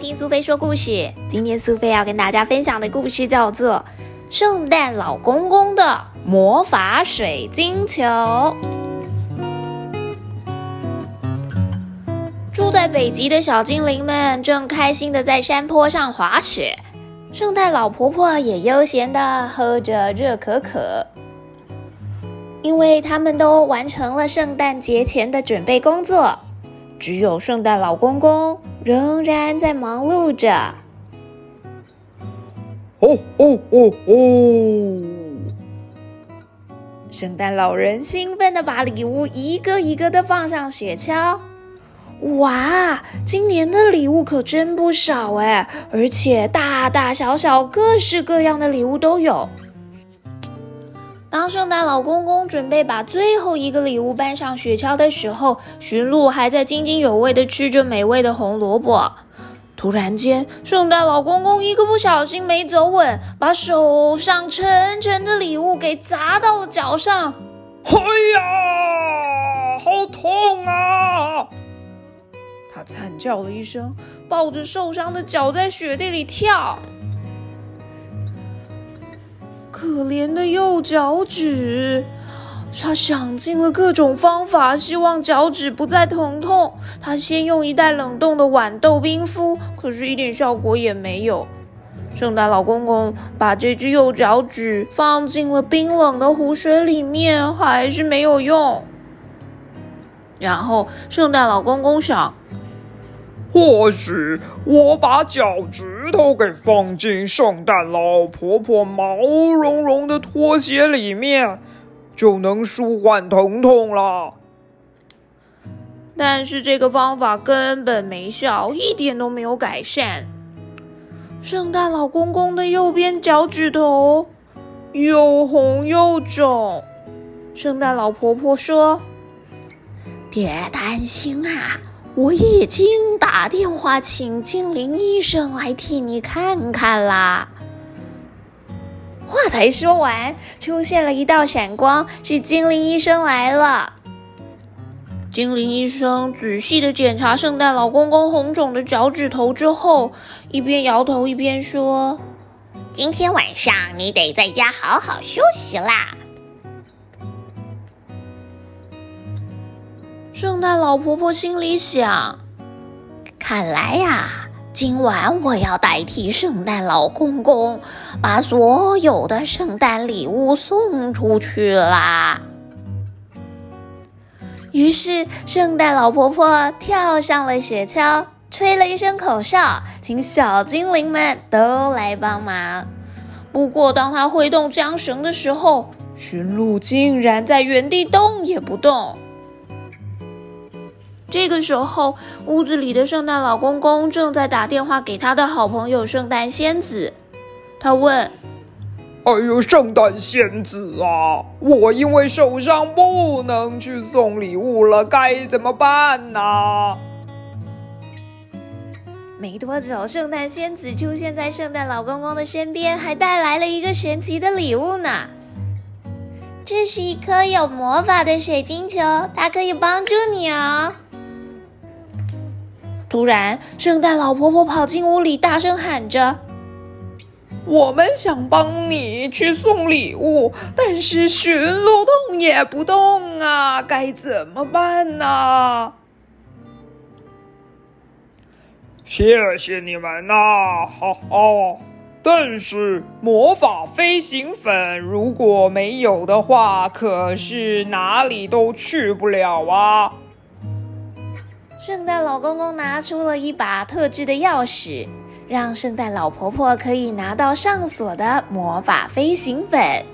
听苏菲说故事。今天苏菲要跟大家分享的故事叫做《圣诞老公公的魔法水晶球》。住在北极的小精灵们正开心的在山坡上滑雪，圣诞老婆婆也悠闲的喝着热可可，因为他们都完成了圣诞节前的准备工作。只有圣诞老公公仍然在忙碌着。哦哦哦哦！圣诞老人兴奋的把礼物一个一个的放上雪橇。哇，今年的礼物可真不少哎，而且大大小小、各式各样的礼物都有。当圣诞老公公准备把最后一个礼物搬上雪橇的时候，驯鹿还在津津有味地吃着美味的红萝卜。突然间，圣诞老公公一个不小心没走稳，把手上沉沉的礼物给砸到了脚上。哎呀，好痛啊！他惨叫了一声，抱着受伤的脚在雪地里跳。可怜的右脚趾，他想尽了各种方法，希望脚趾不再疼痛。他先用一袋冷冻的豌豆冰敷，可是一点效果也没有。圣诞老公公把这只右脚趾放进了冰冷的湖水里面，还是没有用。然后，圣诞老公公想。或许我把脚趾头给放进圣诞老婆婆毛茸茸的拖鞋里面，就能舒缓疼痛了。但是这个方法根本没效，一点都没有改善。圣诞老公公的右边脚趾头又红又肿。圣诞老婆婆说：“别担心啊。”我已经打电话请精灵医生来替你看看啦。话才说完，出现了一道闪光，是精灵医生来了。精灵医生仔细的检查圣诞老公公红肿的脚趾头之后，一边摇头一边说：“今天晚上你得在家好好休息啦。”圣诞老婆婆心里想：“看来呀，今晚我要代替圣诞老公公，把所有的圣诞礼物送出去啦。”于是，圣诞老婆婆跳上了雪橇，吹了一声口哨，请小精灵们都来帮忙。不过，当她挥动缰绳的时候，驯鹿竟然在原地动也不动。这个时候，屋子里的圣诞老公公正在打电话给他的好朋友圣诞仙子。他问：“哎呦，圣诞仙子啊，我因为受伤不能去送礼物了，该怎么办呢？”没多久，圣诞仙子出现在圣诞老公公的身边，还带来了一个神奇的礼物呢。这是一颗有魔法的水晶球，它可以帮助你哦。突然，圣诞老婆婆跑进屋里，大声喊着：“我们想帮你去送礼物，但是驯鹿动也不动啊，该怎么办呢？”谢谢你们呐，哈哈！但是魔法飞行粉如果没有的话，可是哪里都去不了啊。圣诞老公公拿出了一把特制的钥匙，让圣诞老婆婆可以拿到上锁的魔法飞行粉。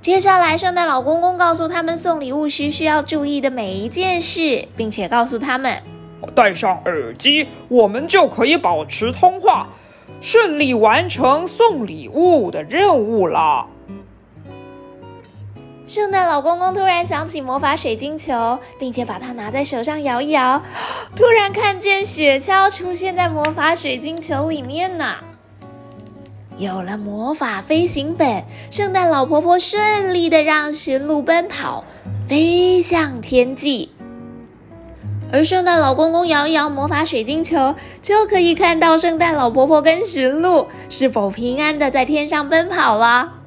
接下来，圣诞老公公告诉他们送礼物时需要注意的每一件事，并且告诉他们：戴上耳机，我们就可以保持通话，顺利完成送礼物的任务了。圣诞老公公突然想起魔法水晶球，并且把它拿在手上摇一摇，突然看见雪橇出现在魔法水晶球里面呢。有了魔法飞行本，圣诞老婆婆顺利的让驯鹿奔跑，飞向天际。而圣诞老公公摇一摇魔法水晶球，就可以看到圣诞老婆婆跟驯鹿是否平安的在天上奔跑了。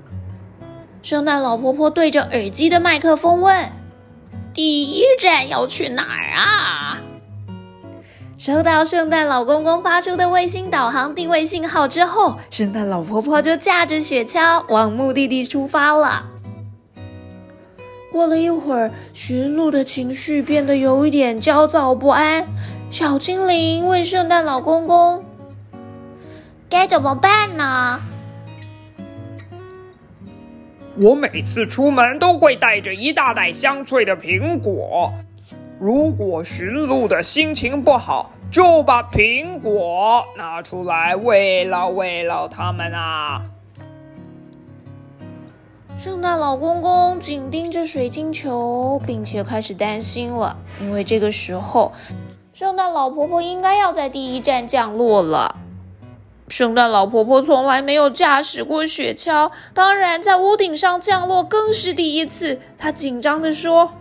圣诞老婆婆对着耳机的麦克风问：“第一站要去哪儿啊？”收到圣诞老公公发出的卫星导航定位信号之后，圣诞老婆婆就驾着雪橇往目的地出发了。过了一会儿，驯鹿的情绪变得有一点焦躁不安。小精灵问圣诞老公公：“该怎么办呢？”我每次出门都会带着一大袋香脆的苹果。如果驯鹿的心情不好，就把苹果拿出来慰劳慰劳他们啊。圣诞老公公紧盯着水晶球，并且开始担心了，因为这个时候，圣诞老婆婆应该要在第一站降落了。圣诞老婆婆从来没有驾驶过雪橇，当然在屋顶上降落更是第一次。她紧张地说：“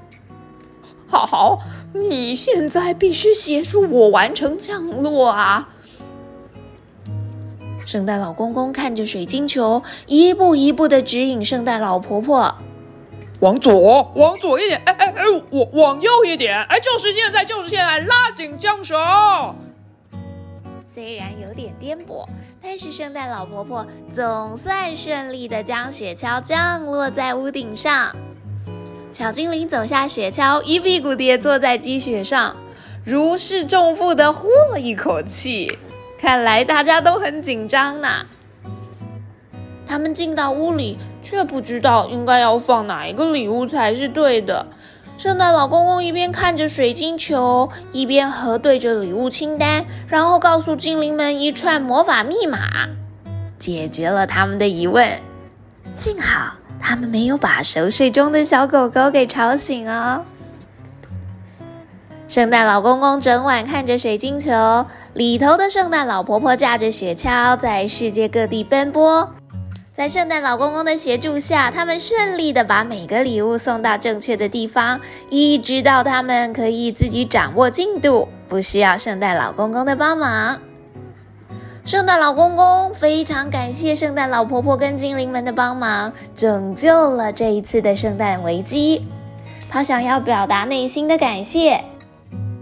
好好，你现在必须协助我完成降落啊！”圣诞老公公看着水晶球，一步一步的指引圣诞老婆婆：“往左，往左一点，哎哎哎，往往右一点，哎，就是现在，就是现在，拉紧缰绳。”虽然有点颠簸，但是圣诞老婆婆总算顺利的将雪橇降落在屋顶上。小精灵走下雪橇，一屁股跌坐在积雪上，如释重负的呼了一口气。看来大家都很紧张呢。他们进到屋里，却不知道应该要放哪一个礼物才是对的。圣诞老公公一边看着水晶球，一边核对着礼物清单，然后告诉精灵们一串魔法密码，解决了他们的疑问。幸好他们没有把熟睡中的小狗狗给吵醒哦。圣诞老公公整晚看着水晶球里头的圣诞老婆婆驾着雪橇在世界各地奔波，在圣诞老公公的协助下，他们顺利的把每个礼物送到正确的地方，一直到他们可以自己掌握进度，不需要圣诞老公公的帮忙。圣诞老公公非常感谢圣诞老婆婆跟精灵们的帮忙，拯救了这一次的圣诞危机。他想要表达内心的感谢。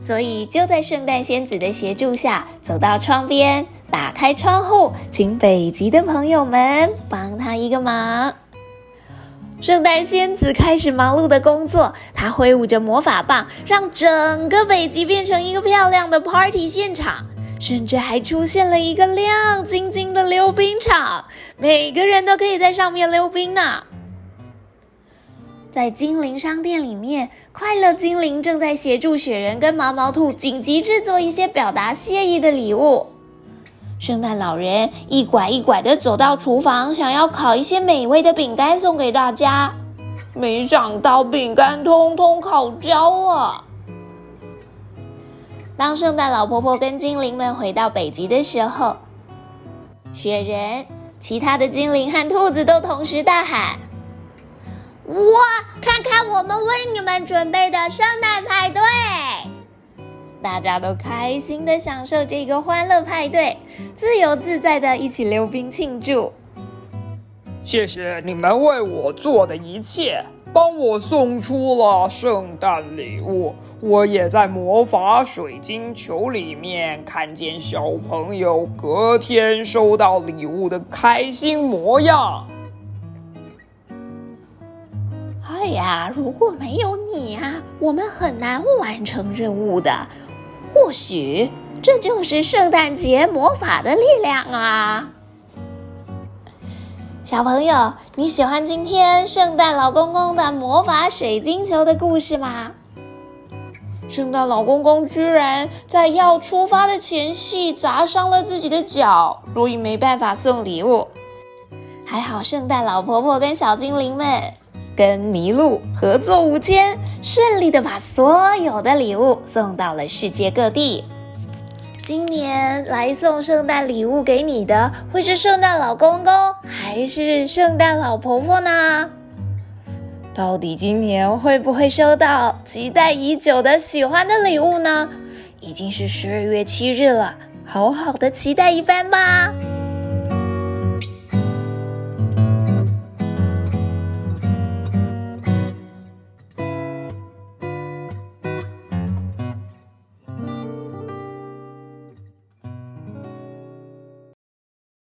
所以就在圣诞仙子的协助下，走到窗边，打开窗户，请北极的朋友们帮他一个忙。圣诞仙子开始忙碌的工作，她挥舞着魔法棒，让整个北极变成一个漂亮的 party 现场，甚至还出现了一个亮晶晶的溜冰场，每个人都可以在上面溜冰呢。在精灵商店里面，快乐精灵正在协助雪人跟毛毛兔紧急制作一些表达谢意的礼物。圣诞老人一拐一拐的走到厨房，想要烤一些美味的饼干送给大家，没想到饼干通通烤焦了。当圣诞老婆婆跟精灵们回到北极的时候，雪人、其他的精灵和兔子都同时大喊。哇！看看我们为你们准备的圣诞派对，大家都开心的享受这个欢乐派对，自由自在的一起溜冰庆祝。谢谢你们为我做的一切，帮我送出了圣诞礼物。我也在魔法水晶球里面看见小朋友隔天收到礼物的开心模样。哎呀，如果没有你啊，我们很难完成任务的。或许这就是圣诞节魔法的力量啊！小朋友，你喜欢今天圣诞老公公的魔法水晶球的故事吗？圣诞老公公居然在要出发的前夕砸伤了自己的脚，所以没办法送礼物。还好，圣诞老婆婆跟小精灵们。跟麋鹿合作无间，顺利的把所有的礼物送到了世界各地。今年来送圣诞礼物给你的，会是圣诞老公公还是圣诞老婆婆呢？到底今年会不会收到期待已久的喜欢的礼物呢？已经是十二月七日了，好好的期待一番吧。